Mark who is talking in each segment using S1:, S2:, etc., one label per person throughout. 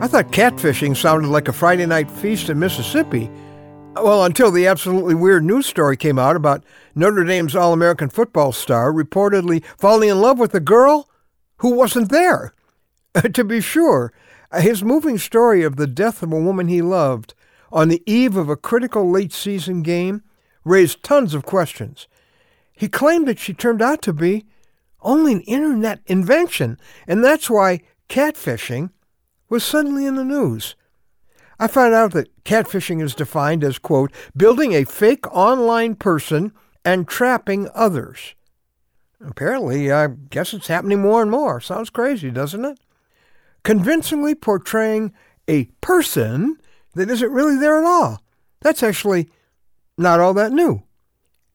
S1: I thought catfishing sounded like a Friday night feast in Mississippi. Well, until the absolutely weird news story came out about Notre Dame's All American football star reportedly falling in love with a girl who wasn't there. to be sure, his moving story of the death of a woman he loved on the eve of a critical late season game raised tons of questions. He claimed that she turned out to be only an internet invention, and that's why catfishing was suddenly in the news. I found out that catfishing is defined as, quote, building a fake online person and trapping others. Apparently, I guess it's happening more and more. Sounds crazy, doesn't it? Convincingly portraying a person that isn't really there at all. That's actually not all that new.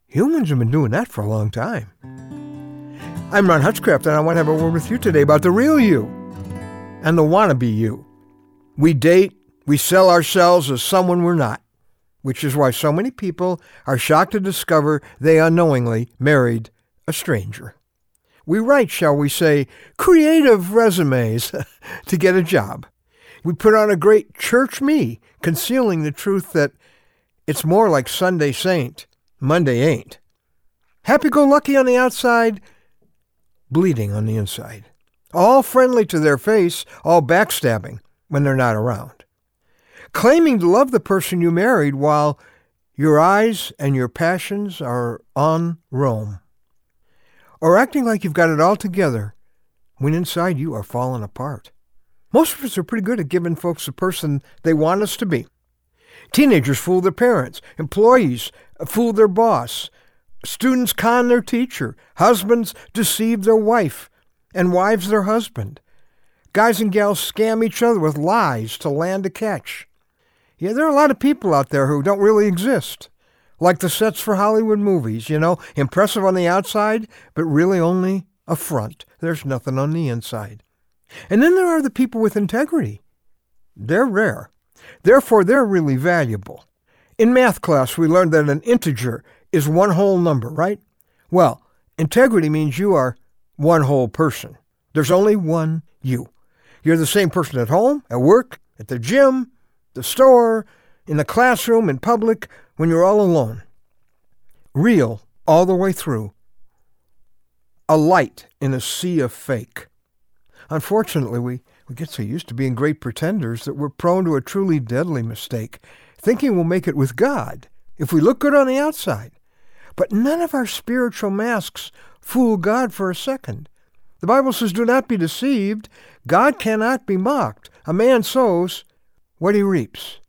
S1: Humans have been doing that for a long time. I'm Ron Hutchcraft, and I want to have a word with you today about the real you and the wannabe you. We date, we sell ourselves as someone we're not, which is why so many people are shocked to discover they unknowingly married a stranger. We write, shall we say, creative resumes to get a job. We put on a great church me, concealing the truth that it's more like Sunday Saint, Monday ain't. Happy go lucky on the outside, bleeding on the inside. All friendly to their face, all backstabbing when they're not around. Claiming to love the person you married while your eyes and your passions are on roam. Or acting like you've got it all together when inside you are falling apart. Most of us are pretty good at giving folks the person they want us to be. Teenagers fool their parents. Employees fool their boss. Students con their teacher. Husbands deceive their wife, and wives their husband. Guys and gals scam each other with lies to land a catch. Yeah, there are a lot of people out there who don't really exist. Like the sets for Hollywood movies, you know, impressive on the outside, but really only a front. There's nothing on the inside. And then there are the people with integrity. They're rare. Therefore, they're really valuable. In math class, we learned that an integer is one whole number, right? Well, integrity means you are one whole person. There's only one you. You're the same person at home, at work, at the gym, the store, in the classroom, in public, when you're all alone. Real all the way through. A light in a sea of fake. Unfortunately, we, we get so used to being great pretenders that we're prone to a truly deadly mistake, thinking we'll make it with God if we look good on the outside. But none of our spiritual masks fool God for a second. The Bible says, Do not be deceived. God cannot be mocked. A man sows what he reaps.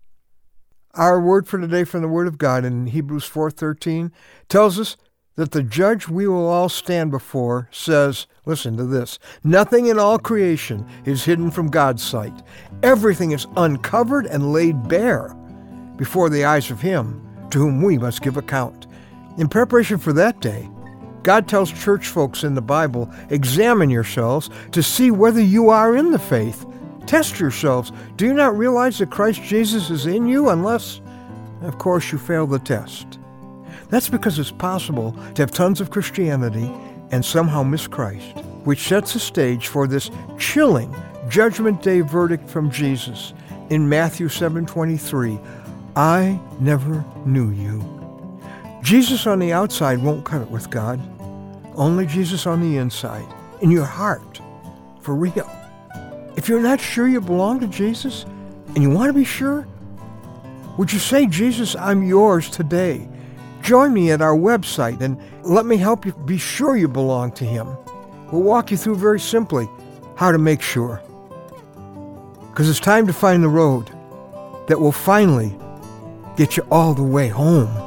S1: Our word for today from the Word of God in Hebrews 4.13 tells us that the judge we will all stand before says, listen to this, nothing in all creation is hidden from God's sight. Everything is uncovered and laid bare before the eyes of Him to whom we must give account. In preparation for that day, God tells church folks in the Bible, examine yourselves to see whether you are in the faith. Test yourselves. Do you not realize that Christ Jesus is in you unless, of course, you fail the test? That's because it's possible to have tons of Christianity and somehow miss Christ, which sets the stage for this chilling judgment day verdict from Jesus in Matthew 7:23. I never knew you. Jesus on the outside won't cut it with God. Only Jesus on the inside, in your heart, for real. If you're not sure you belong to Jesus and you want to be sure, would you say, Jesus, I'm yours today? Join me at our website and let me help you be sure you belong to Him. We'll walk you through very simply how to make sure. Because it's time to find the road that will finally get you all the way home.